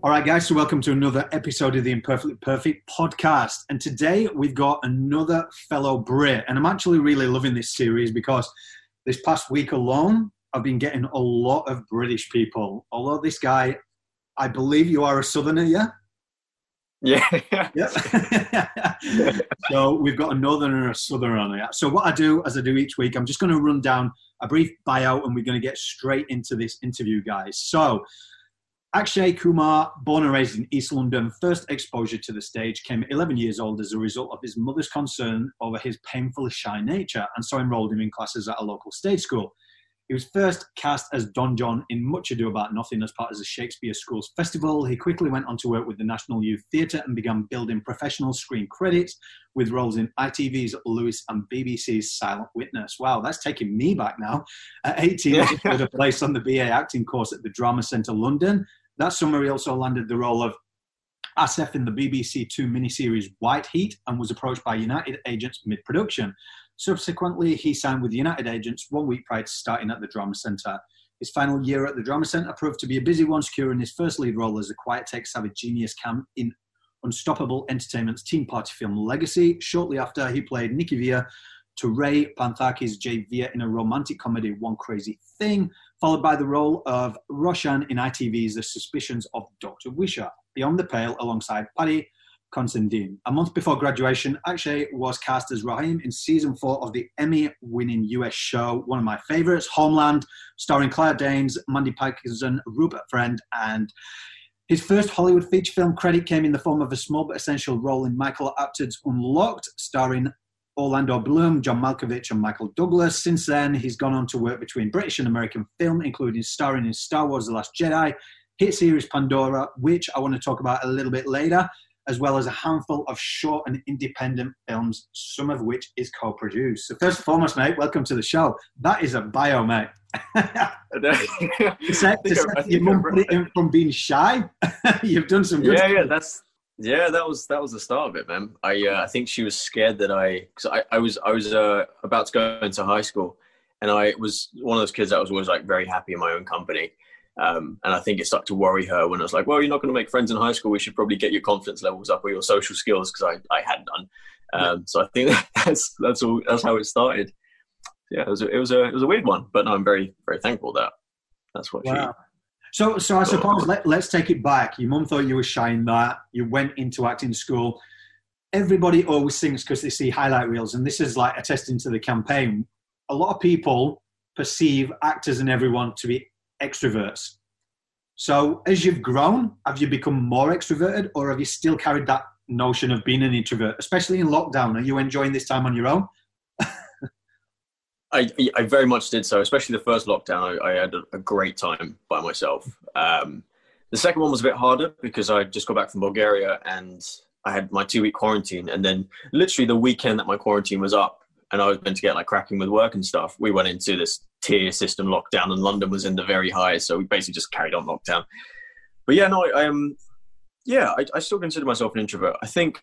All right, guys, so welcome to another episode of the Imperfectly Perfect podcast. And today we've got another fellow Brit. And I'm actually really loving this series because this past week alone, I've been getting a lot of British people. Although this guy, I believe you are a Southerner, yeah? Yeah. yeah. so we've got a northerner and a southerner on it. So what I do, as I do each week, I'm just going to run down a brief bio, and we're going to get straight into this interview, guys. So Akshay Kumar, born and raised in East London, first exposure to the stage came at 11 years old as a result of his mother's concern over his painfully shy nature, and so enrolled him in classes at a local stage school. He was first cast as Don John in Much Ado About Nothing as part of the Shakespeare Schools Festival. He quickly went on to work with the National Youth Theatre and began building professional screen credits with roles in ITV's Lewis and BBC's Silent Witness. Wow, that's taking me back now. At 18, he got a place on the BA acting course at the Drama Centre London. That summer, he also landed the role of Asif in the BBC Two miniseries White Heat and was approached by United Agents mid production. Subsequently, he signed with United Agents one week prior to starting at the Drama Centre. His final year at the Drama Centre proved to be a busy one, securing his first lead role as a quiet tech savvy genius Cam in Unstoppable Entertainment's teen party film Legacy. Shortly after, he played Nicky Via to Ray Panthaki's Jay Via in a romantic comedy One Crazy Thing, followed by the role of Roshan in ITV's The Suspicions of Dr. Whicher, Beyond the Pale alongside Paddy Considine. A month before graduation, Akshay was cast as Rahim in season four of the Emmy winning US show, one of my favorites, Homeland, starring Claire Danes, Mandy Patinkin, Rupert Friend, and his first Hollywood feature film credit came in the form of a small but essential role in Michael Apted's Unlocked, starring Orlando Bloom, John Malkovich, and Michael Douglas. Since then, he's gone on to work between British and American film, including starring in Star Wars The Last Jedi, hit series Pandora, which I want to talk about a little bit later, as well as a handful of short and independent films, some of which is co produced. So, first and foremost, mate, welcome to the show. That is a bio, mate. your mum put it in from being shy. You've done some good Yeah, stuff. yeah, that's. Yeah, that was that was the start of it, man. I uh, I think she was scared that I because I, I was I was uh, about to go into high school, and I was one of those kids that was always like very happy in my own company, um, and I think it started to worry her when I was like, well, you're not going to make friends in high school. We should probably get your confidence levels up or your social skills because I, I had none. Um, so I think that's that's all that's how it started. Yeah, it was a, it was a it was a weird one, but no, I'm very very thankful that that's what wow. she. So so I suppose let, let's take it back. Your mum thought you were shy in that. You went into acting school. Everybody always sings because they see highlight reels, and this is like attesting to the campaign. A lot of people perceive actors and everyone to be extroverts. So as you've grown, have you become more extroverted or have you still carried that notion of being an introvert, especially in lockdown? Are you enjoying this time on your own? I, I very much did so, especially the first lockdown. I, I had a, a, great time by myself. Um, the second one was a bit harder because I just got back from Bulgaria and I had my two week quarantine. And then, literally, the weekend that my quarantine was up, and I was meant to get like cracking with work and stuff, we went into this tier system lockdown, and London was in the very high, so we basically just carried on lockdown. But yeah, no, I, am. Um, yeah, I, I, still consider myself an introvert. I think,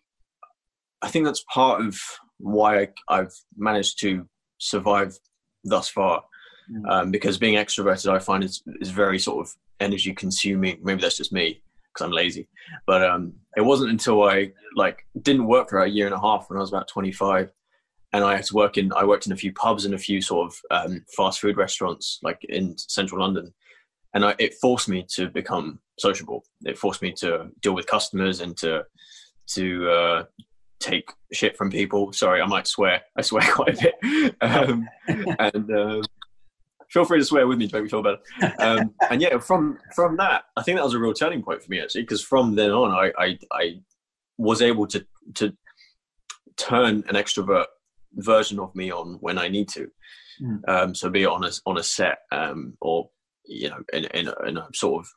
I think that's part of why I, I've managed to survive thus far. Mm. Um, because being extroverted, I find is is very sort of energy consuming. Maybe that's just me because I'm lazy. But um, it wasn't until I like didn't work for a year and a half when I was about 25 and I had to work in. I worked in a few pubs and a few sort of um, fast food restaurants, like in central London, and I, it forced me to become sociable. It forced me to deal with customers and to to uh, take shit from people. Sorry, I might swear. I swear quite a bit, um, and uh, feel free to swear with me to make me feel better. Um, and yeah, from from that, I think that was a real turning point for me actually, because from then on, I, I I was able to to turn an extrovert version of me on when I need to. Mm. Um, so be it on a on a set um, or you know in, in a, in, a, sort of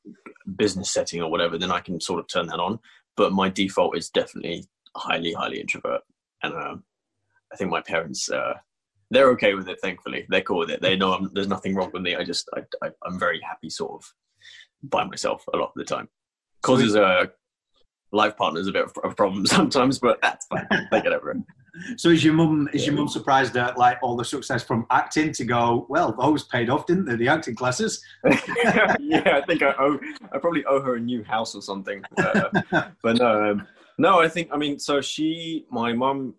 business setting or whatever, then I can sort of turn that on. But my default is definitely highly, highly introvert, and um, I think my parents uh, they're okay with it. Thankfully, they're cool with it. They know I'm, there's nothing wrong with me. I just I, I am very happy, sort of, by myself a lot of the time. Causes a life partner's a bit of a problem sometimes, but that's fine. they get over it. So is your mum is your mum surprised at like all the success from acting to go? Well, those paid off, didn't they? The acting classes. yeah, I think I owe. I probably owe her a new house or something. Uh, but no, um, no. I think I mean. So she, my mum,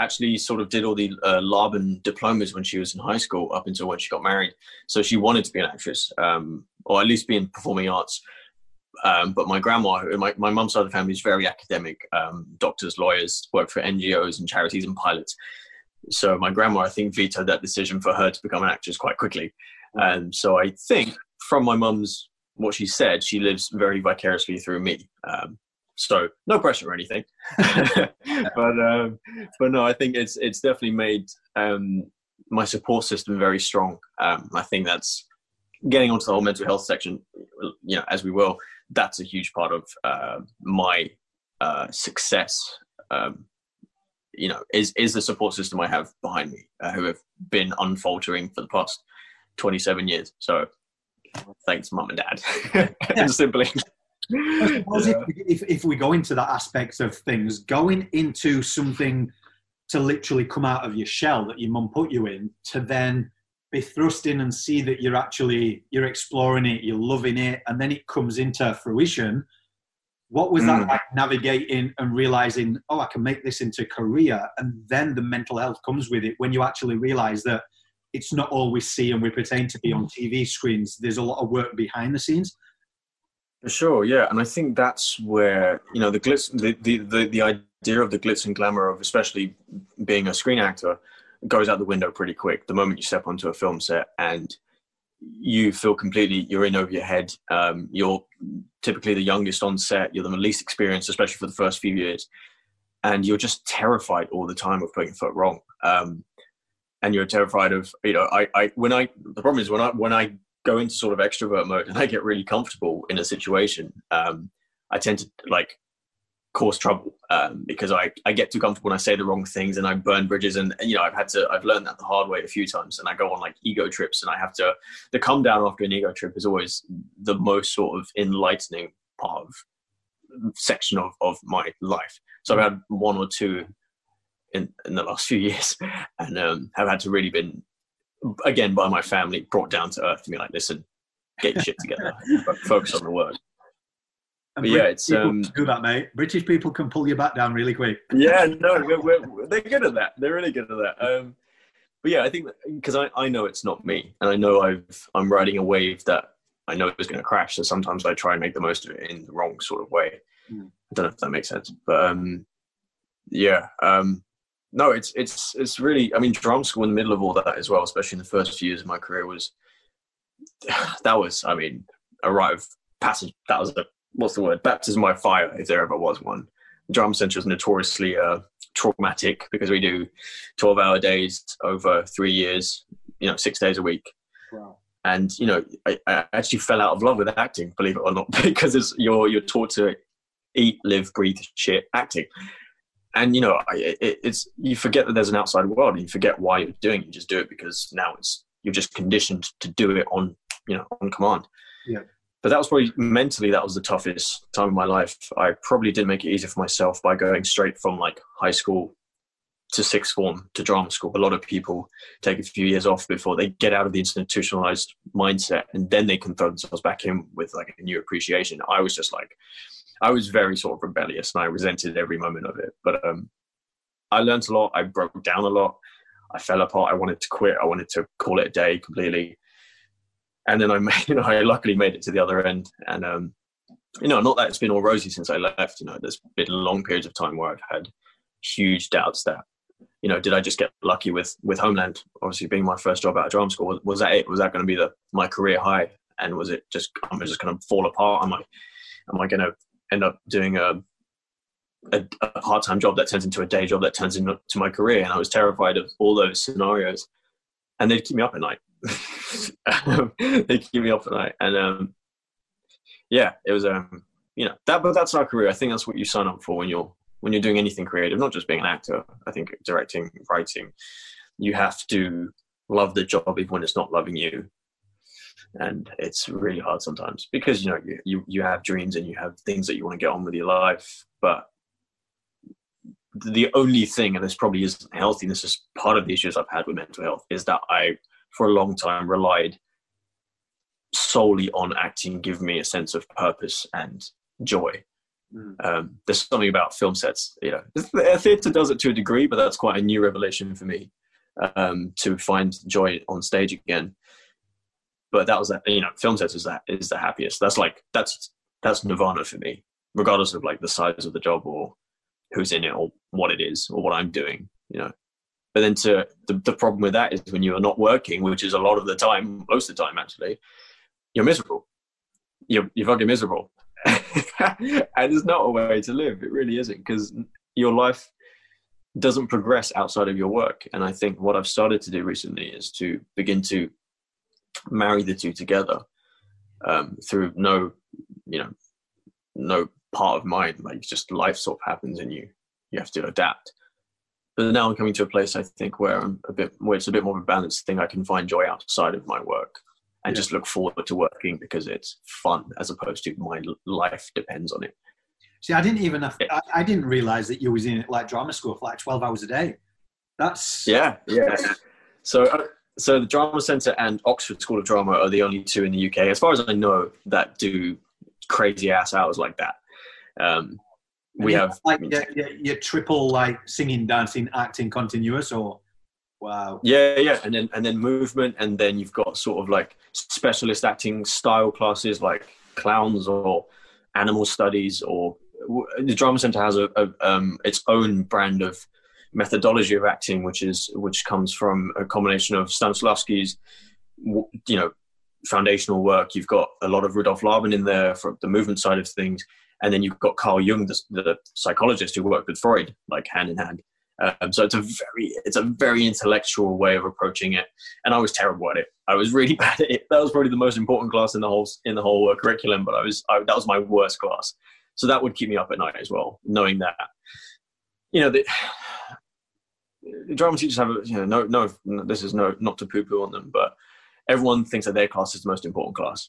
actually sort of did all the uh, Laban diplomas when she was in high school up until when she got married. So she wanted to be an actress, um, or at least be in performing arts. Um, but my grandma, my, my mum's side of the family is very academic. Um, doctors, lawyers, work for NGOs and charities and pilots. So my grandma, I think, vetoed that decision for her to become an actress quite quickly. And um, so I think from my mum's, what she said, she lives very vicariously through me. Um, so no pressure or anything. but um, but no, I think it's it's definitely made um, my support system very strong. Um, I think that's getting onto the whole mental health section, you know, as we will that's a huge part of uh, my uh, success. Um, you know, is is the support system I have behind me, uh, who have been unfaltering for the past twenty seven years. So, thanks, mum and dad, and siblings. Yeah. If, if, if we go into that aspect of things, going into something to literally come out of your shell that your mum put you in, to then be thrust in and see that you're actually you're exploring it you're loving it and then it comes into fruition what was mm. that like navigating and realizing oh i can make this into career and then the mental health comes with it when you actually realize that it's not all we see and we pretend to be on tv screens there's a lot of work behind the scenes for sure yeah and i think that's where you know the glitz the, the, the, the idea of the glitz and glamour of especially being a screen actor goes out the window pretty quick. The moment you step onto a film set and you feel completely you're in over your head um, you're typically the youngest on set you're the least experienced especially for the first few years and you're just terrified all the time of putting a foot wrong. Um, and you're terrified of you know I, I when i the problem is when i when i go into sort of extrovert mode and i get really comfortable in a situation um, i tend to like cause trouble um, because I, I get too comfortable and I say the wrong things and I burn bridges and, and, you know I've had to I've learned that the hard way a few times and I go on like ego trips and I have to the come down after an ego trip is always the most sort of enlightening part of section of, of my life. So I've had one or two in, in the last few years and um, have had to really been again by my family brought down to earth to be like listen get your shit together focus on the work and yeah, it's um, do that, mate. British people can pull you back down really quick. Yeah, no, we're, we're, they're good at that. They're really good at that. Um, but yeah, I think because I, I know it's not me, and I know I've I'm riding a wave that I know is going to crash. So sometimes I try and make the most of it in the wrong sort of way. Mm. I don't know if that makes sense, but um, yeah, um, no, it's it's it's really. I mean, drama school in the middle of all that as well, especially in the first few years of my career, was that was. I mean, a rite of passage. That was a what's the word baptism by fire if there ever was one drama centre is notoriously uh, traumatic because we do 12 hour days over three years you know six days a week wow. and you know I, I, actually fell out of love with acting believe it or not because it's, you're you're taught to eat live breathe shit acting and you know it, it's you forget that there's an outside world and you forget why you're doing it you just do it because now it's you're just conditioned to do it on you know on command yeah but that was probably mentally that was the toughest time of my life. I probably didn't make it easier for myself by going straight from like high school to sixth form to drama school. A lot of people take a few years off before they get out of the institutionalized mindset and then they can throw themselves back in with like a new appreciation. I was just like, I was very sort of rebellious and I resented every moment of it. But um, I learned a lot. I broke down a lot. I fell apart. I wanted to quit. I wanted to call it a day completely and then I made, you know, I luckily made it to the other end. And, um, you know, not that it's been all rosy since I left, you know, there's been long periods of time where I've had huge doubts that, you know, did I just get lucky with, with Homeland, obviously being my first job out of drama school? Was, was that it? Was that going to be the, my career high? And was it just, am just going to fall apart? Am I, am I going to end up doing a, a, a part-time job that turns into a day job that turns into my career? And I was terrified of all those scenarios and they'd keep me up at night they keep me up at night, and um, yeah, it was um, you know that, but that's our career. I think that's what you sign up for when you're when you're doing anything creative, not just being an actor. I think directing, writing, you have to love the job even when it's not loving you, and it's really hard sometimes because you know you you, you have dreams and you have things that you want to get on with your life, but the only thing, and this probably isn't healthy, and this is part of the issues I've had with mental health, is that I, for a long time, relied solely on acting give me a sense of purpose and joy. Mm. Um, there's something about film sets, you know, theatre does it to a degree, but that's quite a new revelation for me um, to find joy on stage again. But that was, that you know, film sets is that is the happiest. That's like that's that's hmm. nirvana for me, regardless of like the size of the job or who's in it or what it is or what I'm doing, you know. But then to the, the problem with that is when you're not working, which is a lot of the time, most of the time actually, you're miserable. You're, you're fucking miserable. and it's not a way to live. It really isn't because your life doesn't progress outside of your work. And I think what I've started to do recently is to begin to marry the two together um, through no, you know, no part of mine. Like just life sort of happens and you you have to adapt. But now I'm coming to a place I think where I'm a bit where it's a bit more of a balanced thing. I can find joy outside of my work and yeah. just look forward to working because it's fun as opposed to my life depends on it. See, I didn't even have, I, I, didn't realize that you was in like drama school for like twelve hours a day. That's yeah, yeah. So, uh, so the Drama Centre and Oxford School of Drama are the only two in the UK, as far as I know, that do crazy ass hours like that. Um, we have like your, your, your, triple like singing, dancing, acting continuous, or wow. Yeah, yeah, and then and then movement, and then you've got sort of like specialist acting style classes like clowns or animal studies, or the drama center has a, a um, its own brand of methodology of acting, which is which comes from a combination of Stanislavski's, you know, foundational work. You've got a lot of Rudolf Laban in there for the movement side of things, and then you've got Carl Jung, the, the psychologist who worked with Freud, like hand in hand. Um, so it's a very it's a very intellectual way of approaching it, and I was terrible at it. I was really bad at it. That was probably the most important class in the whole in the whole uh, curriculum, but I was I, that was my worst class. So that would keep me up at night as well, knowing that you know the, drama teachers have you know no no this is no not to poo poo on them, but everyone thinks that their class is the most important class.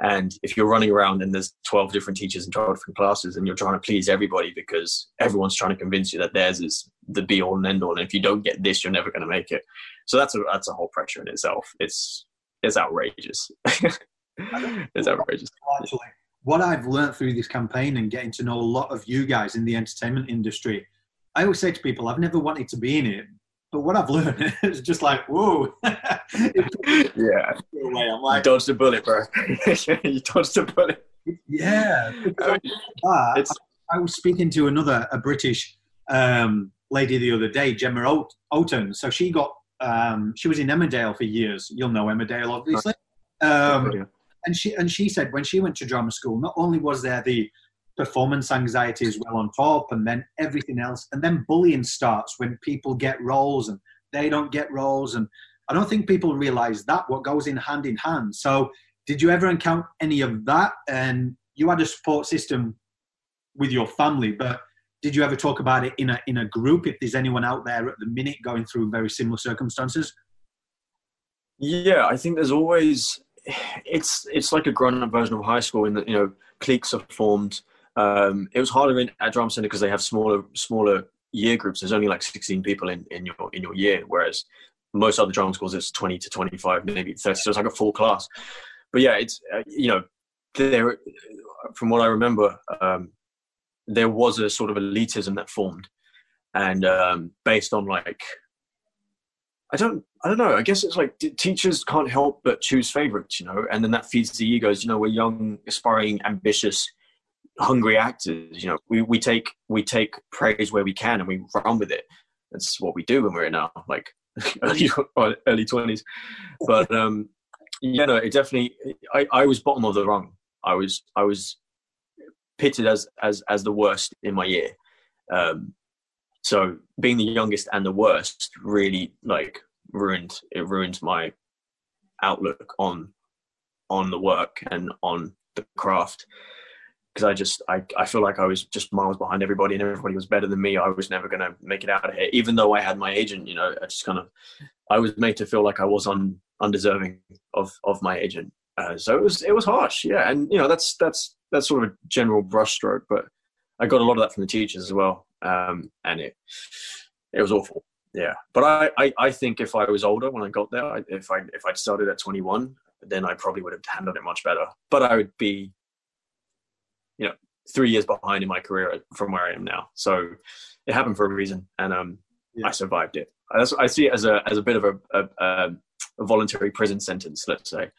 And if you're running around and there's 12 different teachers in 12 different classes and you're trying to please everybody because everyone's trying to convince you that theirs is the be all and end all. And if you don't get this, you're never going to make it. So that's a, that's a whole pressure in itself. It's, it's outrageous. it's outrageous. Actually, what I've learned through this campaign and getting to know a lot of you guys in the entertainment industry, I always say to people, I've never wanted to be in it, but what I've learned is just like, whoa. yeah. Away. I'm like, you dodged a bullet, bro. you dodged a bullet. Yeah. it's, I was speaking to another, a British um, lady the other day, Gemma Oaten. So she got, um, she was in Emmerdale for years. You'll know Emmerdale, obviously. Um, and she and she said when she went to drama school, not only was there the performance anxiety as well on top, and then everything else. And then bullying starts when people get roles and they don't get roles. And I don't think people realize that what goes in hand in hand. So, did you ever encounter any of that? And you had a support system with your family, but did you ever talk about it in a in a group? If there's anyone out there at the minute going through very similar circumstances. Yeah, I think there's always it's it's like a grown up version of high school in that you know cliques are formed um, it was harder in, at Drama Centre because they have smaller smaller year groups. There's only like 16 people in, in your in your year, whereas most other drama schools it's 20 to 25, maybe 30. So it's like a full class. But yeah, it's uh, you know there from what I remember, um, there was a sort of elitism that formed, and um, based on like I don't I don't know. I guess it's like teachers can't help but choose favorites, you know, and then that feeds the egos. You know, we're young, aspiring, ambitious hungry actors. You know, we, we take we take praise where we can and we run with it. That's what we do when we're in our like early twenties. But um, yeah, no, it definitely. I, I was bottom of the rung. I was I was pitted as as as the worst in my year. Um, so being the youngest and the worst really like ruined it ruined my outlook on on the work and on the craft because I just I, I feel like I was just miles behind everybody and everybody was better than me. I was never gonna make it out of here, even though I had my agent. You know, I just kind of I was made to feel like I was un, undeserving of of my agent. Uh, so it was it was harsh, yeah. And you know that's that's that's sort of a general brushstroke, but I got a lot of that from the teachers as well, um, and it it was awful. Yeah, but I, I, I think if I was older when I got there, if I if I'd started at 21, then I probably would have handled it much better. But I would be you know three years behind in my career from where I am now. So it happened for a reason, and um, yeah. I survived it. I, I, see it as a as a bit of a, a, a voluntary prison sentence, let's say.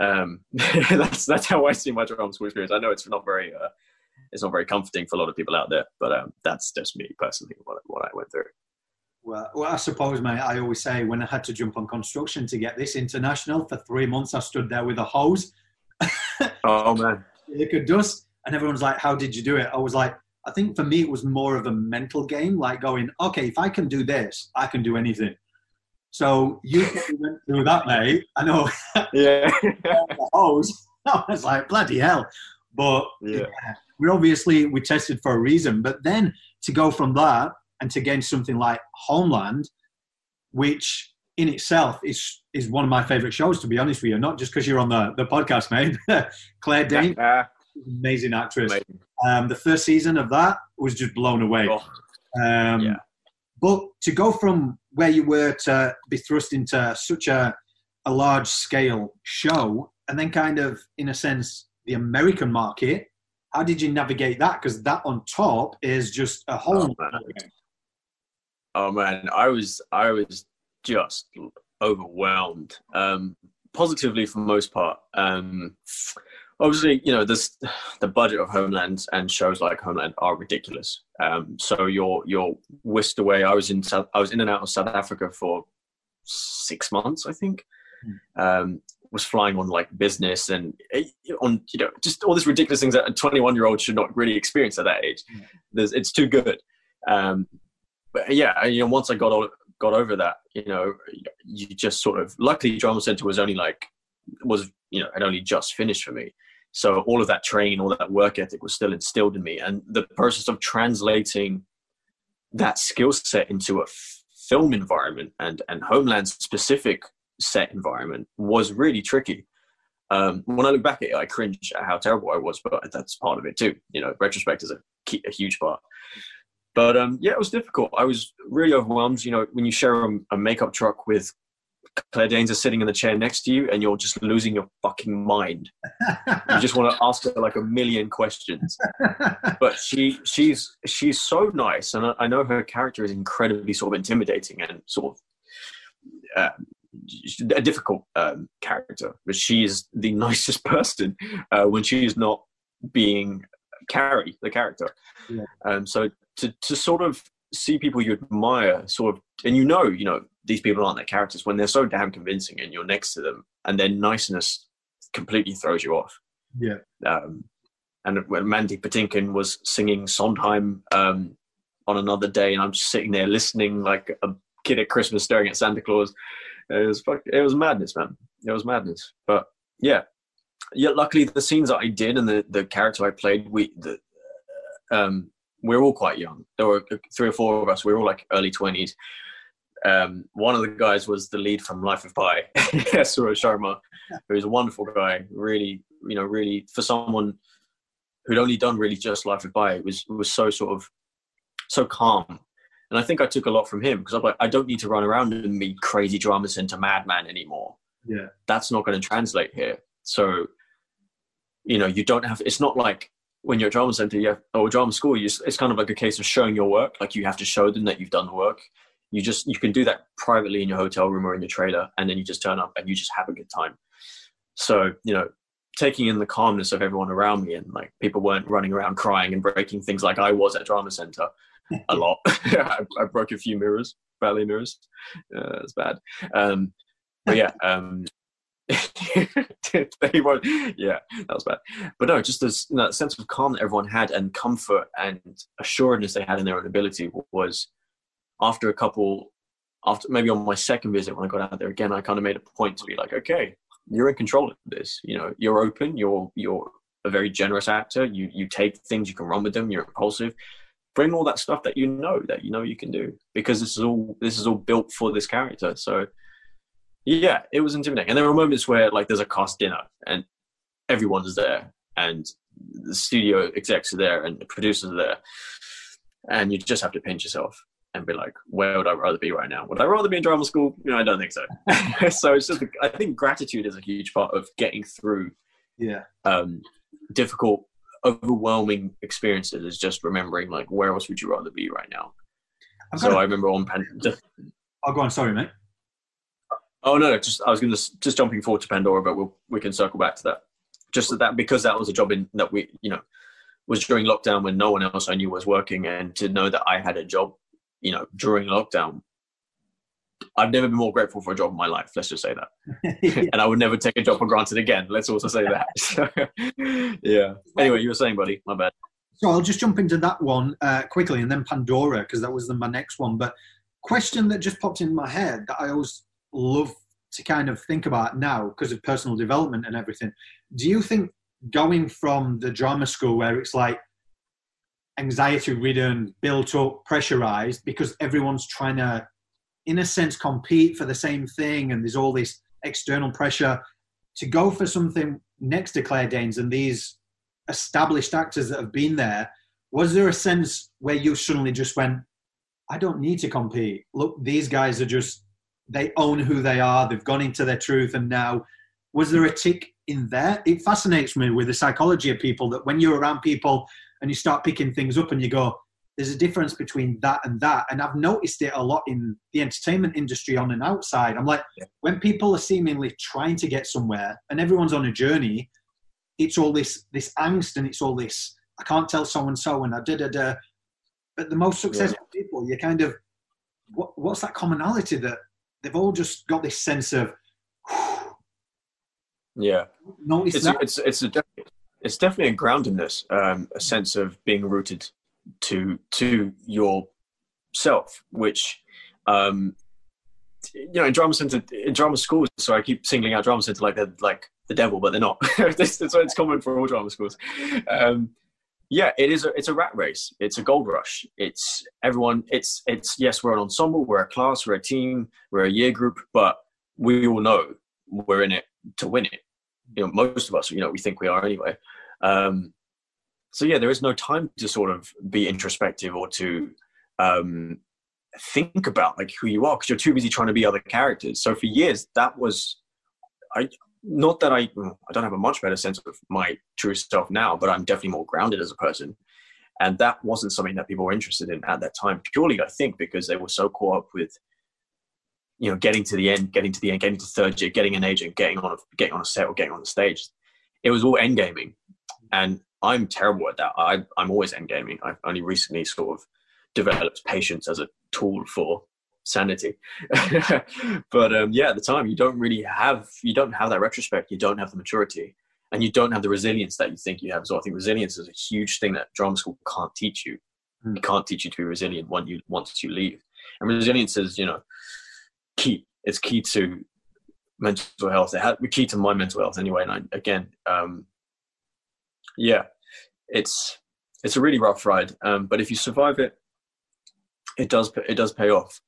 Um, that's that's how I see my drama school experience. I know it's not very uh, it's not very comforting for a lot of people out there, but um, that's just me personally what what I went through. Well, well, I suppose, mate. I always say when I had to jump on construction to get this international for three months, I stood there with a hose. oh man! It could dust and everyone's like, "How did you do it?" I was like, I think for me it was more of a mental game, like going, "Okay, if I can do this, I can do anything." So you went through that, mate. I know. Yeah. hose. I was like, bloody hell. But yeah. yeah, we obviously we tested for a reason. But then to go from that and to gain something like Homeland, which in itself is is one of my favorite shows, to be honest with you. Not just because you're on the, the podcast, mate. Claire Danes, amazing actress. Amazing. Um, the first season of that was just blown away. Oh. Um, yeah. But to go from where you were to be thrust into such a, a large scale show, and then kind of, in a sense, the American market, how did you navigate that? Because that on top is just a whole. Oh man. oh man, I was I was just overwhelmed. Um, positively for the most part. Um, obviously, you know, this the budget of Homeland and shows like Homeland are ridiculous. Um, so you're you're whisked away. I was in South, I was in and out of South Africa for six months, I think. Hmm. Um, was flying on like business and eh, on you know just all these ridiculous things that a 21 year old should not really experience at that age. Hmm. There's, it's too good. Um, but yeah, you know, once I got all, got over that, you know, you just sort of luckily Drama Center was only like was you know had only just finished for me so all of that training, all that work ethic was still instilled in me. And the process of translating that skill set into a f- film environment and, and homeland specific set environment was really tricky. Um, when I look back at it, I cringe at how terrible I was, but that's part of it too. You know, retrospect is a, key, a huge part. But um, yeah, it was difficult. I was really overwhelmed. You know, when you share a, a makeup truck with Claire Danes is sitting in the chair next to you and you're just losing your fucking mind. you just want to ask her like a million questions. But she she's she's so nice and I, know her character is incredibly sort of intimidating and sort of uh, a difficult um, character, but she is the nicest person uh, when she is not being Carrie, the character. Yeah. Um, so to to sort of see people you admire, sort of, and you know, you know, these people aren't their characters when they're so damn convincing and you're next to them and their niceness completely throws you off. Yeah. Um, and when Mandy Patinkin was singing Sondheim um, on another day, and I'm just sitting there listening like a kid at Christmas staring at Santa Claus, it was it was madness, man. It was madness. But yeah, yeah. Luckily, the scenes that I did and the the character I played, we the um, we we're all quite young. There were three or four of us. We were all like early twenties, um, one of the guys was the lead from Life of Pi, Suraj Sharma, who's a wonderful guy. Really, you know, really for someone who'd only done really just Life of Pi, it was was so sort of so calm. And I think I took a lot from him because I'm like, I don't need to run around and be crazy drama center madman anymore. Yeah, that's not going to translate here. So, you know, you don't have. It's not like when you're at drama center, you have, or drama school. You, it's kind of like a case of showing your work. Like you have to show them that you've done the work you just you can do that privately in your hotel room or in your trailer and then you just turn up and you just have a good time. So you know taking in the calmness of everyone around me and like people weren't running around crying and breaking things like i was at drama center a lot. I, I, broke a few mirrors ballet mirrors. Uh, it's bad. Um, but yeah um, they won't, yeah, that was bad. But no, just this you know, sense of calm that everyone had and comfort and assuredness they had in their own ability was after a couple, after maybe on my second visit when I got out there again, I kind of made a point to be like, okay, you're in control of this. You know, you're open, you're you're a very generous actor. You you take things, you can run with them. You're impulsive. Bring all that stuff that you know that you know you can do because this is all this is all built for this character. So yeah, it was intimidating. And there were moments where like there's a cast dinner and everyone's there and the studio execs are there and the producers are there, and you just have to pinch yourself and be like, where would I rather be right now? Would I rather be in drama school? You know, I don't think so. so it's just, I think gratitude is a huge part of getting through yeah um, difficult, overwhelming experiences. Is just remembering like, where else would you rather be right now? So I remember on Pandora. I'll oh, go on. Sorry, mate. Oh no, just I was going to just jumping forward to Pandora, but we'll, we can circle back to that. Just that because that was a job in that we you know was during lockdown when no one else I knew was working, and to know that I had a job you know, during lockdown, I've never been more grateful for a job in my life. Let's just say that. yeah. and I would never take a job for granted again. Let's also say that. So, yeah. Anyway, you were saying, buddy, my bad. So I'll just jump into that one uh, quickly and then Pandora, because that was the, my next one. But question that just popped in my head that I always love to kind of think about now because of personal development and everything. Do you think going from the drama school where it's like anxiety ridden, built up, pressurized because everyone's trying to, in a sense, compete for the same thing. And there's all this external pressure to go for something next to Claire Danes and these established actors that have been there. Was there a sense where you suddenly just went, I don't need to compete? Look, these guys are just, they own who they are, they've gone into their truth, and now was there a tick in there? It fascinates me with the psychology of people that when you're around people and you start picking things up and you go, there's a difference between that and that. And I've noticed it a lot in the entertainment industry on and outside. I'm like, when people are seemingly trying to get somewhere and everyone's on a journey, it's all this this angst and it's all this, I can't tell so and so and I da da da. But the most successful yeah. people, you kind of, what, what's that commonality that they've all just got this sense of, yeah. Notice it's, that? A, it's, it's a it's definitely a groundedness, um, a sense of being rooted to to yourself, which um, you know in drama center in drama schools. So I keep singling out drama center like they're like the devil, but they're not. that's it's common for all drama schools. Um, yeah, it is. A, it's a rat race. It's a gold rush. It's everyone. It's it's yes, we're an ensemble, we're a class, we're a team, we're a year group, but we all know we're in it to win it. You know, most of us, you know, we think we are anyway. Um, so yeah, there is no time to sort of be introspective or to um, think about like who you are because you're too busy trying to be other characters. So for years, that was I. Not that I I don't have a much better sense of my true self now, but I'm definitely more grounded as a person. And that wasn't something that people were interested in at that time. Purely, I think, because they were so caught up with you know getting to the end, getting to the end, getting to third year, getting an agent, getting on a getting on a set or getting on the stage. It was all end gaming, and I'm terrible at that. I, I'm always endgaming. I've only recently sort of developed patience as a tool for sanity. but um, yeah, at the time, you don't really have you don't have that retrospect. You don't have the maturity, and you don't have the resilience that you think you have. So I think resilience is a huge thing that drama school can't teach you. Mm. It can't teach you to be resilient when you once you leave. And resilience is you know key. It's key to mental health. It had, key to my mental health anyway. And I, again, um, yeah, it's it's a really rough ride. Um, but if you survive it, it does it does pay off.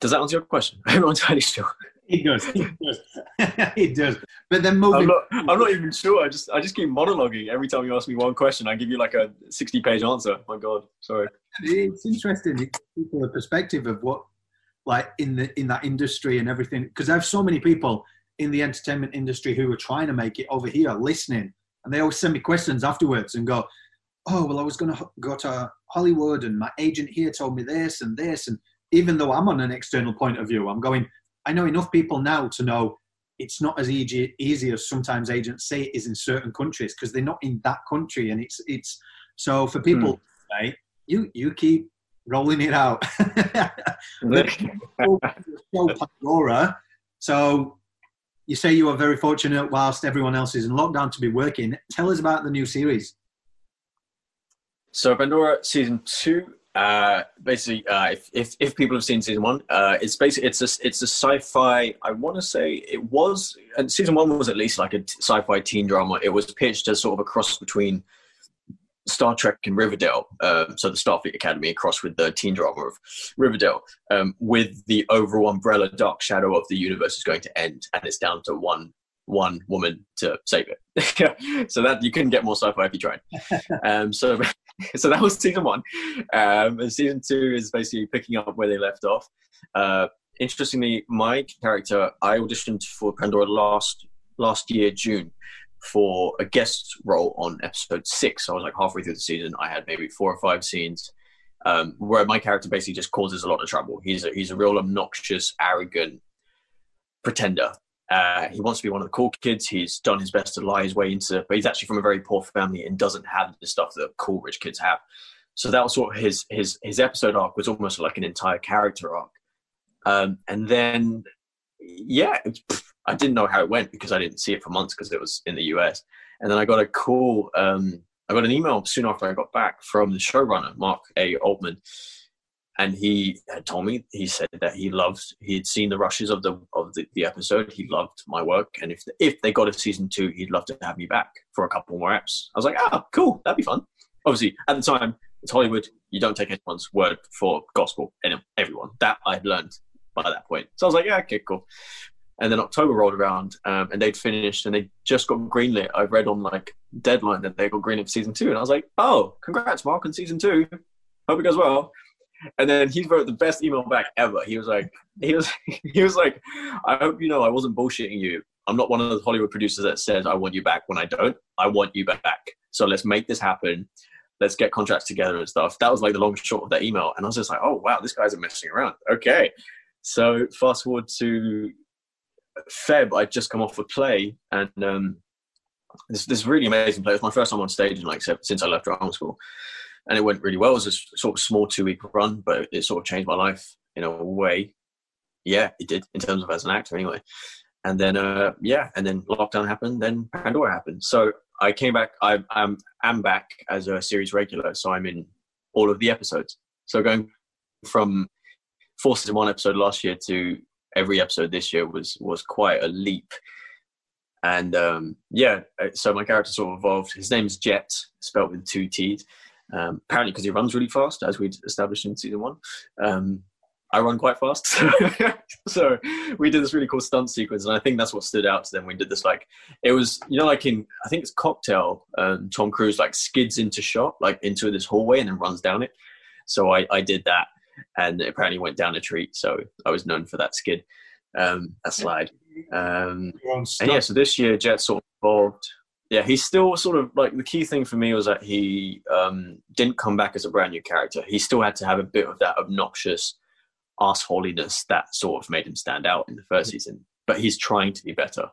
Does that answer your question? I'm not entirely sure. It does. It does. it does. But then moving. I'm not, I'm not even sure. I just I just keep monologuing every time you ask me one question. I give you like a 60 page answer. My God, sorry. It's interesting. People the perspective of what like in the in that industry and everything because I have so many people in the entertainment industry who are trying to make it over here listening and they always send me questions afterwards and go, "Oh, well, I was going to go to Hollywood, and my agent here told me this and this." And even though I'm on an external point of view, I'm going. I know enough people now to know it's not as easy, easy as sometimes agents say it is in certain countries because they're not in that country, and it's it's so for people, mm. right? You you keep rolling it out. Pandora. So you say you are very fortunate whilst everyone else is in lockdown to be working. Tell us about the new series. So Pandora season two Uh, basically, uh, if, if, if people have seen season one, uh, it's basically it's a it's a sci-fi. I want to say it was, and season one was at least like a t- sci-fi teen drama. It was pitched as sort of a cross between Star Trek and Riverdale, um, so the Starfleet Academy across with the teen drama of Riverdale, um, with the overall umbrella dark shadow of the universe is going to end, and it's down to one one woman to save it. so that you couldn't get more sci-fi if you tried. Um, so so that was season one. Um, and season two is basically picking up where they left off. Uh, interestingly, my character I auditioned for Pandora last last year June for a guest role on episode six. So I was like halfway through the season. I had maybe four or five scenes um, where my character basically just causes a lot of trouble. He's a, he's a real obnoxious, arrogant pretender. Uh, he wants to be one of the cool kids. He's done his best to lie his way into, but he's actually from a very poor family and doesn't have the stuff that cool rich kids have. So that was sort of his his his episode arc was almost like an entire character arc. Um, and then, yeah, I didn't know how it went because I didn't see it for months because it was in the US. And then I got a call. Um, I got an email soon after I got back from the showrunner Mark A. Altman, and he had told me he said that he loved he had seen the rushes of the of the, the episode. He loved my work, and if if they got a season two, he'd love to have me back for a couple more apps. I was like, ah, cool, that'd be fun. Obviously, at the time, it's Hollywood. You don't take anyone's word for gospel. And everyone that I'd learned by that point. So I was like, yeah, okay, cool. And then October rolled around, um, and they'd finished, and they just got greenlit. I read on like deadline that they got greenlit for season two, and I was like, "Oh, congrats, Mark, on season two. Hope it goes well." And then he wrote the best email back ever. He was like, he was, he was like, "I hope you know I wasn't bullshitting you. I'm not one of those Hollywood producers that says I want you back when I don't. I want you back. So let's make this happen. Let's get contracts together and stuff." That was like the long short of that email, and I was just like, "Oh wow, this guy's messing around." Okay. So fast forward to Feb, I'd just come off a play, and um, this this really amazing play. It was my first time on stage in like since I left drama school, and it went really well. It was a sort of small two week run, but it sort of changed my life in a way. Yeah, it did in terms of as an actor, anyway. And then, uh, yeah, and then lockdown happened. Then Pandora happened. So I came back. I am am back as a series regular. So I'm in all of the episodes. So going from four season one episode last year to every episode this year was was quite a leap. And um, yeah, uh, so my character sort of evolved. His name is Jett, spelled with two T's. Um, apparently, because he runs really fast, as we'd established in season one. Um, I run quite fast, so we did this really cool stunt sequence, and I think that's what stood out to them. We did this like it was, you know, like in I think it's Cocktail. Um, Tom Cruise like skids into shot, like into this hallway, and then runs down it. So I, I did that, and it apparently went down a treat. So I was known for that skid, um, that slide. Um, and yeah, so this year Jett sort of evolved. Yeah, he's still sort of like the key thing for me was that he um, didn't come back as a brand new character. He still had to have a bit of that obnoxious assholiness that sort of made him stand out in the first mm-hmm. season. But he's trying to be better.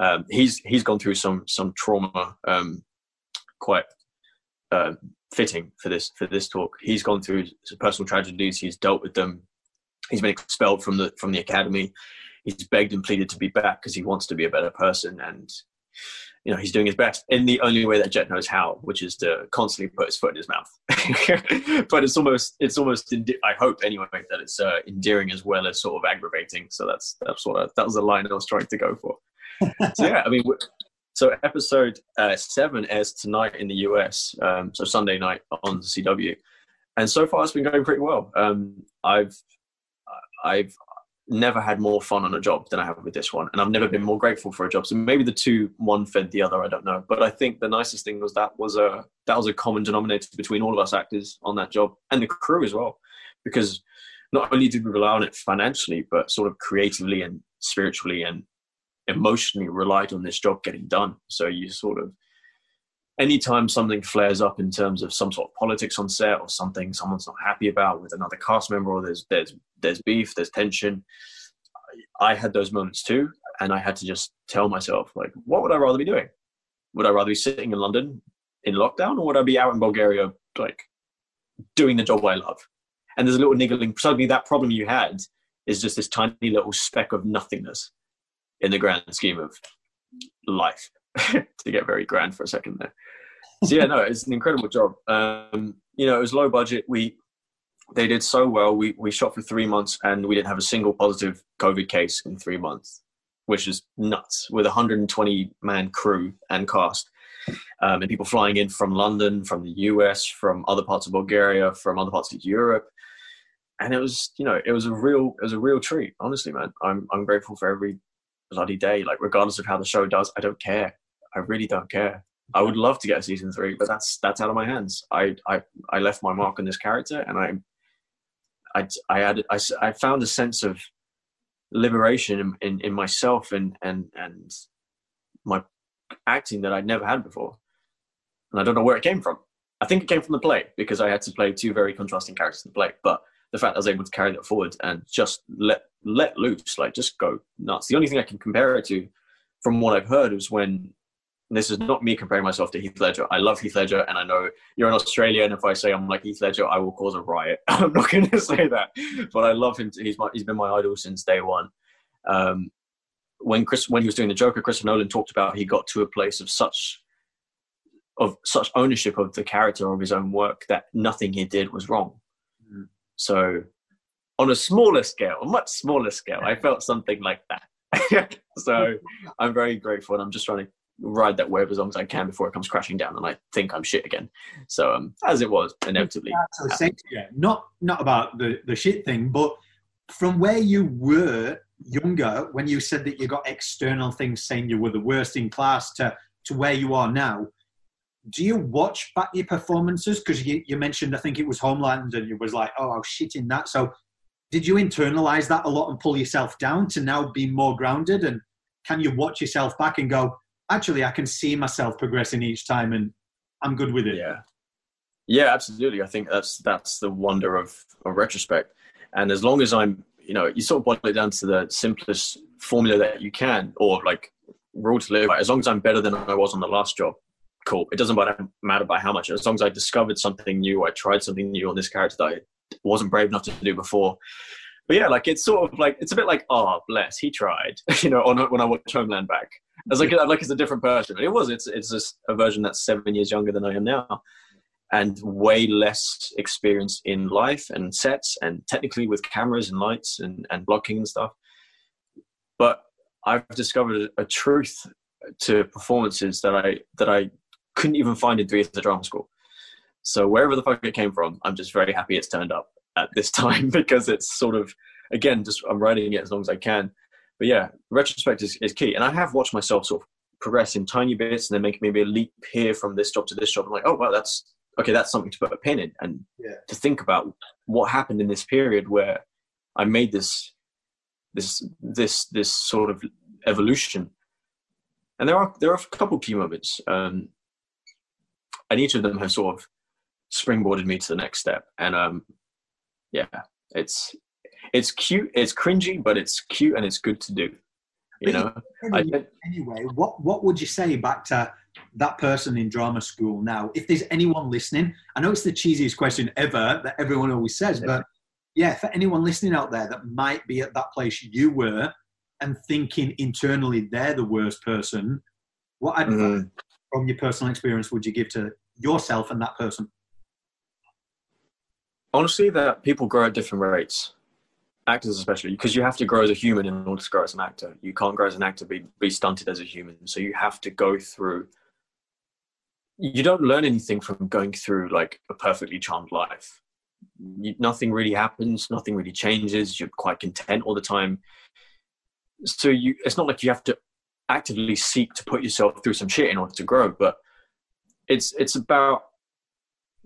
Um, he's he's gone through some some trauma, um, quite uh, fitting for this for this talk. He's gone through personal tragedies. He's dealt with them. He's been expelled from the from the academy. He's begged and pleaded to be back because he wants to be a better person, and you know he's doing his best in the only way that Jett knows how, which is to constantly put his foot in his mouth. but it's almost it's almost I hope anyway that it's uh, endearing as well as sort of aggravating. So that's that's what I, that was the line I was trying to go for. so yeah, I mean so episode uh, seven airs tonight in the US, um, so Sunday night on CW, and so far it's been going pretty well. Um, I've I've never had more fun on a job than I have with this one, and I've never been more grateful for a job. So maybe the two one fed the other, I don't know. But I think the nicest thing was that was a that was a common denominator between all of us actors on that job and the crew as well, because not only did we rely on it financially, but sort of creatively and spiritually and emotionally relied on this job getting done. So you sort of, anytime something flares up in terms of some sort of politics on set or something someone's not happy about with another cast member or there's there's there's beef, there's tension. I had those moments too, and I had to just tell myself like, what would I rather be doing? Would I rather be sitting in London in lockdown, or would I be out in Bulgaria like doing the job I love? And there's a little niggling. Suddenly, that problem you had is just this tiny little speck of nothingness in the grand scheme of life to get very grand for a second there so yeah no it's an incredible job um, you know it was low budget we they did so well. We we shot for three months and we didn't have a single positive COVID case in three months, which is nuts. With a 120 man crew and cast, um, and people flying in from London, from the US, from other parts of Bulgaria, from other parts of Europe, and it was you know it was a real it was a real treat. Honestly, man, I'm I'm grateful for every bloody day. Like regardless of how the show does, I don't care. I really don't care. I would love to get a season three, but that's that's out of my hands. I I, I left my mark on this character, and I I I had I, I found a sense of liberation in, in, in myself and and and my acting that I'd never had before, and I don't know where it came from. I think it came from the play because I had to play two very contrasting characters in the play, but the fact I was able to carry that forward and just let let loose, like just go nuts. The only thing I can compare it to, from what I've heard, was when this is not me comparing myself to Heath Ledger. I love Heath Ledger, and I know you're in Australia, and if I say I'm like Heath Ledger, I will cause a riot. I'm not going to say that, but I love him. He's my, he's been my idol since day one. Um, when Chris, when he was doing the Joker, Christopher Nolan talked about he got to a place of such of such ownership of the character of his own work that nothing he did was wrong. So, on a smaller scale, a much smaller scale, I felt something like that. so, I'm very grateful, and I'm just trying to ride that wave as long as I can before it comes crashing down and I think I'm shit again. So um, as it was, inevitably. Yeah, not not about the, the shit thing, but from where you were younger, when you said that you got external things saying you were the worst in class to, to where you are now, do you watch back your performances? Because you, you mentioned, I think it was Homeland, and you was like, oh, I was shit in that. So did you internalize that a lot and pull yourself down to now be more grounded? And can you watch yourself back and go, actually I can see myself progressing each time and I'm good with it. Yeah. Yeah, absolutely. I think that's that's the wonder of, of retrospect. And as long as I'm, you know, you sort of boil it down to the simplest formula that you can, or like rule to live by. As long as I'm better than I was on the last job, cool. It doesn't matter by how much. As long as I discovered something new, I tried something new on this character that I wasn't brave enough to do before. But yeah, like it's sort of like it's a bit like, oh, bless, he tried. you know, on, when I watched Homeland back, as like like it's a different person. It was. It's it's just a version that's seven years younger than I am now, and way less experience in life and sets and technically with cameras and lights and and blocking and stuff. But I've discovered a truth to performances that I that I couldn't even find in three years of drama school. So wherever the fuck it came from, I'm just very happy it's turned up at this time because it's sort of again just I'm writing it as long as I can but yeah, retrospect is, is key. And I have watched myself sort of progress in tiny bits and then make maybe a leap here from this job to this job. I'm like, oh, well, that's okay. That's something to put a pin in and yeah. to think about what happened in this period where I made this, this, this, this sort of evolution. And there are, there are a couple key moments. Um, and each of them have sort of springboarded me to the next step. And um, yeah, it's it's cute, it's cringy, but it's cute and it's good to do. You know. Anyway, anyway, what what would you say back to that person in drama school now? If there's anyone listening, I know it's the cheesiest question ever that everyone always says, but yeah, for anyone listening out there that might be at that place you were and thinking internally they're the worst person, what advice mm-hmm. From your personal experience would you give to yourself and that person? Honestly, that people grow at different rates actors especially because you have to grow as a human in order to grow as an actor. You can't grow as an actor be, be stunted as a human. So you have to go through you don't learn anything from going through like a perfectly charmed life. You, nothing really happens nothing really changes you're quite content all the time. So you it's not like you have to actively seek to put yourself through some shit in order to grow but it's it's about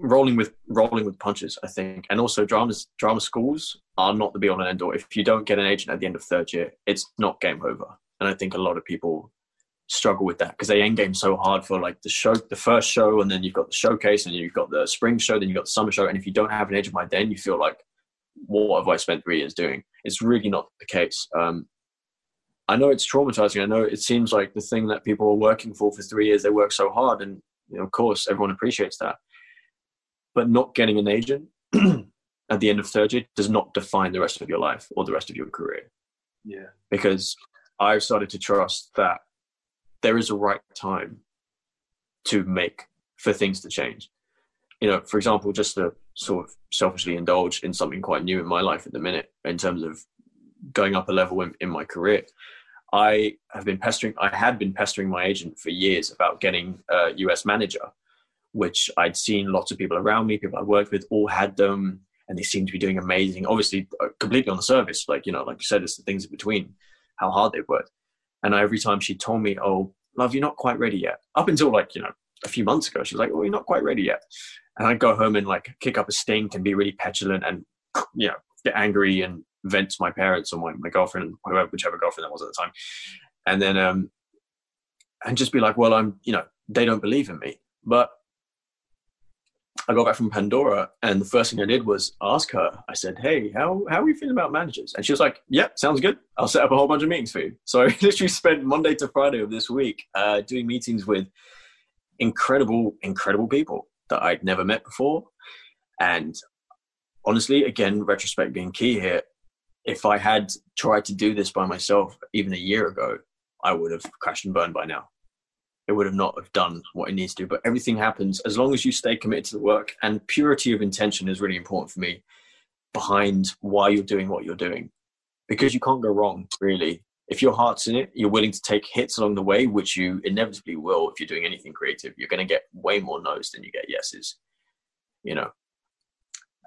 rolling with rolling with punches, I think, and also dramas drama schools are not the be all and end all. If you don't get an agent at the end of third year, it's not game over. And I think a lot of people struggle with that because they end game so hard for like the show, the first show, and then you've got the showcase, and you've got the spring show, then you've got the summer show, and if you don't have an agent by then, you feel like, what have I spent three years doing? It's really not the case. Um, I know it's traumatizing. I know it seems like the thing that people are working for for three years, they work so hard, and you know, of course, everyone appreciates that but not getting an agent at the end of third year does not define the rest of your life or the rest of your career. Yeah. Because I've started to trust that there is a right time to make for things to change. you know, for example, just to sort of selfishly indulge in something quite new in my life at the minute in terms of going up a level in, in my career. I have been pestering, I had been pestering my agent for years about getting a US manager, which I'd seen lots of people around me, people I worked with, all had them, and they seemed to be doing amazing. Obviously, uh, completely on the service, like, you know, like you said, it's the things in between, how hard they've worked. And every time she told me, oh, love, you're not quite ready yet. Up until like, you know, a few months ago, she was like, oh, you're not quite ready yet. And I'd go home and like kick up a stink and be really petulant and, you know, get angry and vent to my parents or my, my girlfriend, whoever, whichever girlfriend that was at the time. And then, um, and just be like, well, I'm, you know, they don't believe in me. But I got back from Pandora, and the first thing I did was ask her. I said, "Hey, how how are you feeling about managers?" And she was like, "Yeah, sounds good. I'll set up a whole bunch of meetings for you." So I literally spent Monday to Friday of this week uh, doing meetings with incredible, incredible people that I'd never met before. And honestly, again, retrospect being key here. If I had tried to do this by myself even a year ago, I would have crashed and burned by now it would have not have done what it needs to. But everything happens as long as you stay committed to the work. And purity of intention is really important for me behind why you're doing what you're doing, because you can't go wrong really. If your heart's in it, you're willing to take hits along the way, which you inevitably will if you're doing anything creative. You're going to get way more no's than you get yeses, you know.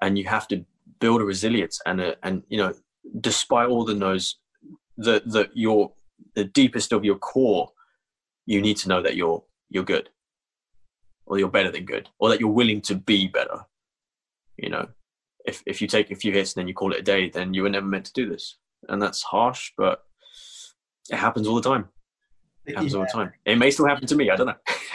And you have to build a resilience and a, and you know, despite all the no's, that the your the deepest of your core you need to know that you're you're good. Or you're better than good. Or that you're willing to be better. You know if if you take a few hits and then you call it a day then you were never meant to do this. And that's harsh but it happens all the time it happens yeah. all the time it may still happen to me i don't know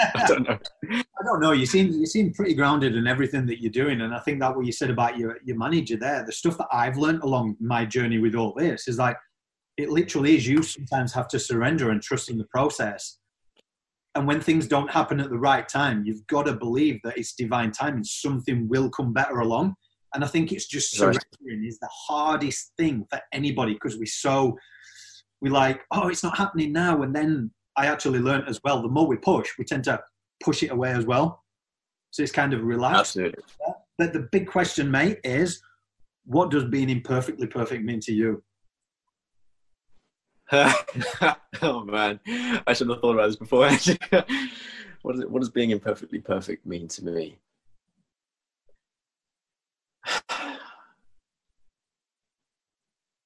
i don't know i don't know you seem you seem pretty grounded in everything that you're doing and i think that what you said about your your manager there the stuff that i've learned along my journey with all this is like it literally is you sometimes have to surrender and trust in the process. And when things don't happen at the right time, you've got to believe that it's divine timing. Something will come better along. And I think it's just surrendering is the hardest thing for anybody because we're so we like, oh, it's not happening now. And then I actually learned as well, the more we push, we tend to push it away as well. So it's kind of relaxed. Absolutely. But the big question, mate, is what does being imperfectly perfect mean to you? oh man, I should have thought about this before. what, is it, what does being imperfectly perfect mean to me?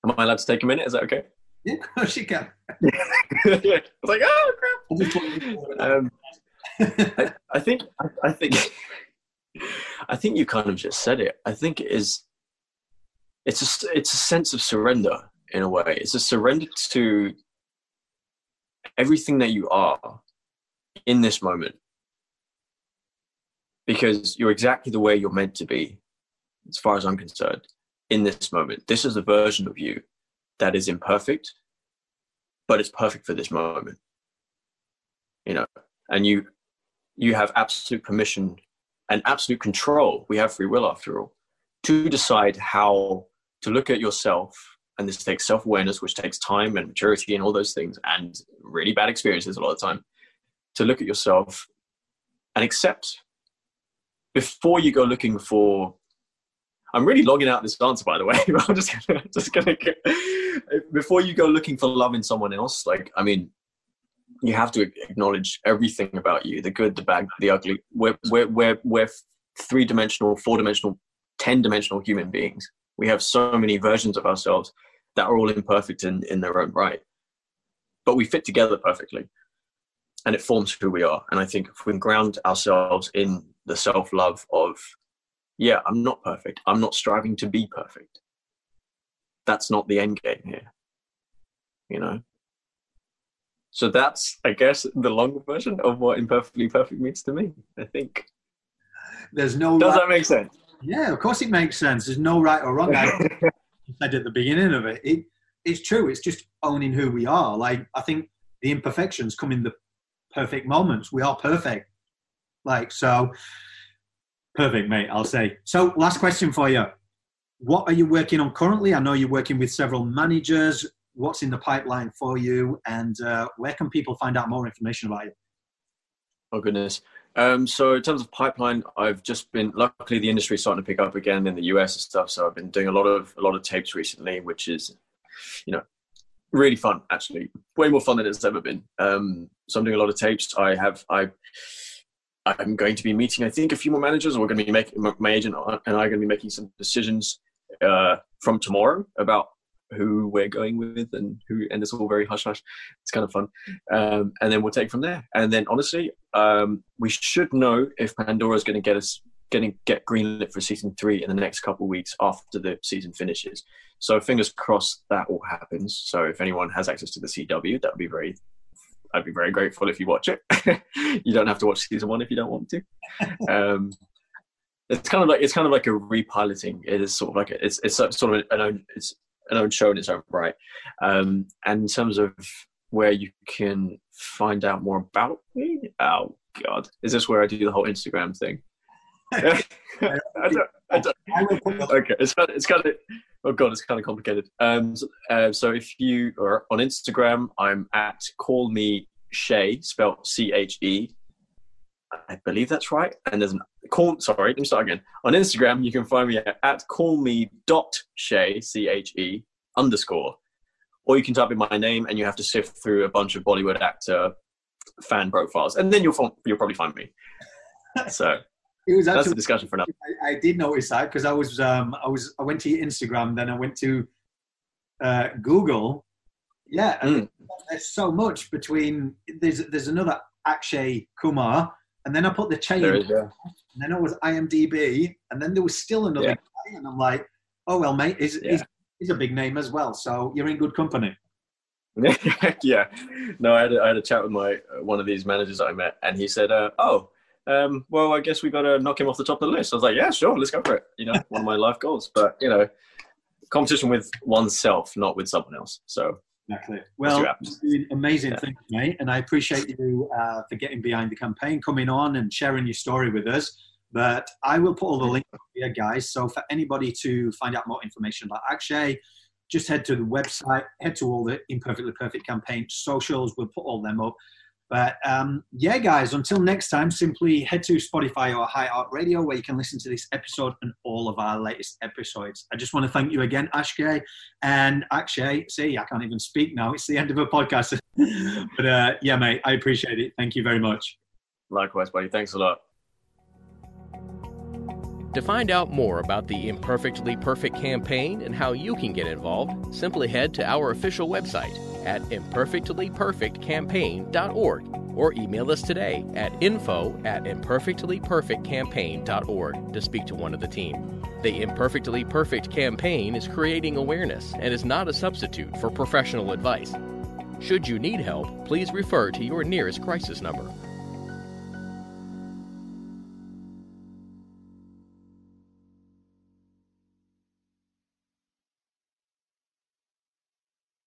Am I allowed to take a minute? Is that okay? Yeah, of course you can. I was like, oh crap. Um, I, I, think I, I think I think you kind of just said it. I think it is it's a it's a sense of surrender in a way. It's a surrender to everything that you are in this moment. Because you're exactly the way you're meant to be, as far as I'm concerned, in this moment. This is a version of you that is imperfect, but it's perfect for this moment. You know, and you you have absolute permission and absolute control. We have free will after all, to decide how to look at yourself and this takes self-awareness which takes time and maturity and all those things and really bad experiences a lot of the time to look at yourself and accept before you go looking for i'm really logging out this answer by the way i'm just gonna just gonna before you go looking for love in someone else like i mean you have to acknowledge everything about you the good the bad the ugly we're we're we're, we're three-dimensional four-dimensional ten-dimensional human beings we have so many versions of ourselves that are all imperfect in, in their own right. But we fit together perfectly and it forms who we are. And I think if we ground ourselves in the self love of, yeah, I'm not perfect, I'm not striving to be perfect. That's not the end game here, you know? So that's, I guess, the longer version of what imperfectly perfect means to me, I think. There's no. Does right. that make sense? Yeah, of course it makes sense. There's no right or wrong. I said at the beginning of it, it it's true. It's just owning who we are. Like I think the imperfections come in the perfect moments. We are perfect. Like so, perfect, mate. I'll say. So, last question for you. What are you working on currently? I know you're working with several managers. What's in the pipeline for you, and uh, where can people find out more information about you? Oh goodness. Um, so in terms of pipeline, I've just been luckily the industry starting to pick up again in the US and stuff. So I've been doing a lot of a lot of tapes recently, which is, you know, really fun actually, way more fun than it's ever been. Um, so I'm doing a lot of tapes. I have I. I'm going to be meeting, I think, a few more managers. We're going to be making my agent and I are going to be making some decisions uh, from tomorrow about who we're going with and who and it's all very hush hush it's kind of fun. Um, and then we'll take from there. And then honestly um, we should know if pandora is going to get us getting get greenlit for season three in the next couple weeks after the season finishes. So fingers crossed that all happens. So if anyone has access to the cw that would be very I'd be very grateful if you watch it. you don't have to watch season one if you don't want to. Um, it's kind of like it's kind of like a repiloting. It is sort of like a, it's it's sort of an own it's an own show in its own right. Um, and in terms of where you can find out more about me, oh god, is this where I do the whole Instagram thing? I don't, I don't, okay, it's kind of, it's kind of oh god, it's kind of complicated. Um, so, uh, so if you are on Instagram, I'm at call me Che, spelled C H E. I believe that's right. And there's an call. Sorry, let me start again. On Instagram, you can find me at, at call me dot Che C H E underscore, or you can type in my name and you have to sift through a bunch of Bollywood actor fan profiles, and then you'll you'll probably find me. So it was actually, that's a discussion for now. I, I did notice that because I was um, I was I went to Instagram, then I went to uh, Google. Yeah, mm. there's so much between. There's there's another Akshay Kumar, and then I put the chain, and then it was IMDb, and then there was still another yeah. guy, and I'm like, oh well, mate, he's, yeah. he's, he's a big name as well, so you're in good company. yeah, no, I had, a, I had a chat with my uh, one of these managers I met, and he said, uh, "Oh, um, well, I guess we got to knock him off the top of the list." I was like, "Yeah, sure, let's go for it." You know, one of my life goals, but you know, competition with oneself, not with someone else. So Exactly. Well, amazing yeah. things, mate, and I appreciate you uh, for getting behind the campaign, coming on and sharing your story with us. But I will put all the links here, guys. So for anybody to find out more information about Akshay, just head to the website, head to all the Imperfectly Perfect campaign socials. We'll put all them up. But um, yeah, guys, until next time, simply head to Spotify or iHeartRadio where you can listen to this episode and all of our latest episodes. I just want to thank you again, Akshay. And Akshay, see, I can't even speak now. It's the end of a podcast. but uh, yeah, mate, I appreciate it. Thank you very much. Likewise, buddy. Thanks a lot. To find out more about the Imperfectly Perfect campaign and how you can get involved, simply head to our official website at imperfectlyperfectcampaign.org or email us today at info at imperfectlyperfectcampaign.org to speak to one of the team. The Imperfectly Perfect campaign is creating awareness and is not a substitute for professional advice. Should you need help, please refer to your nearest crisis number.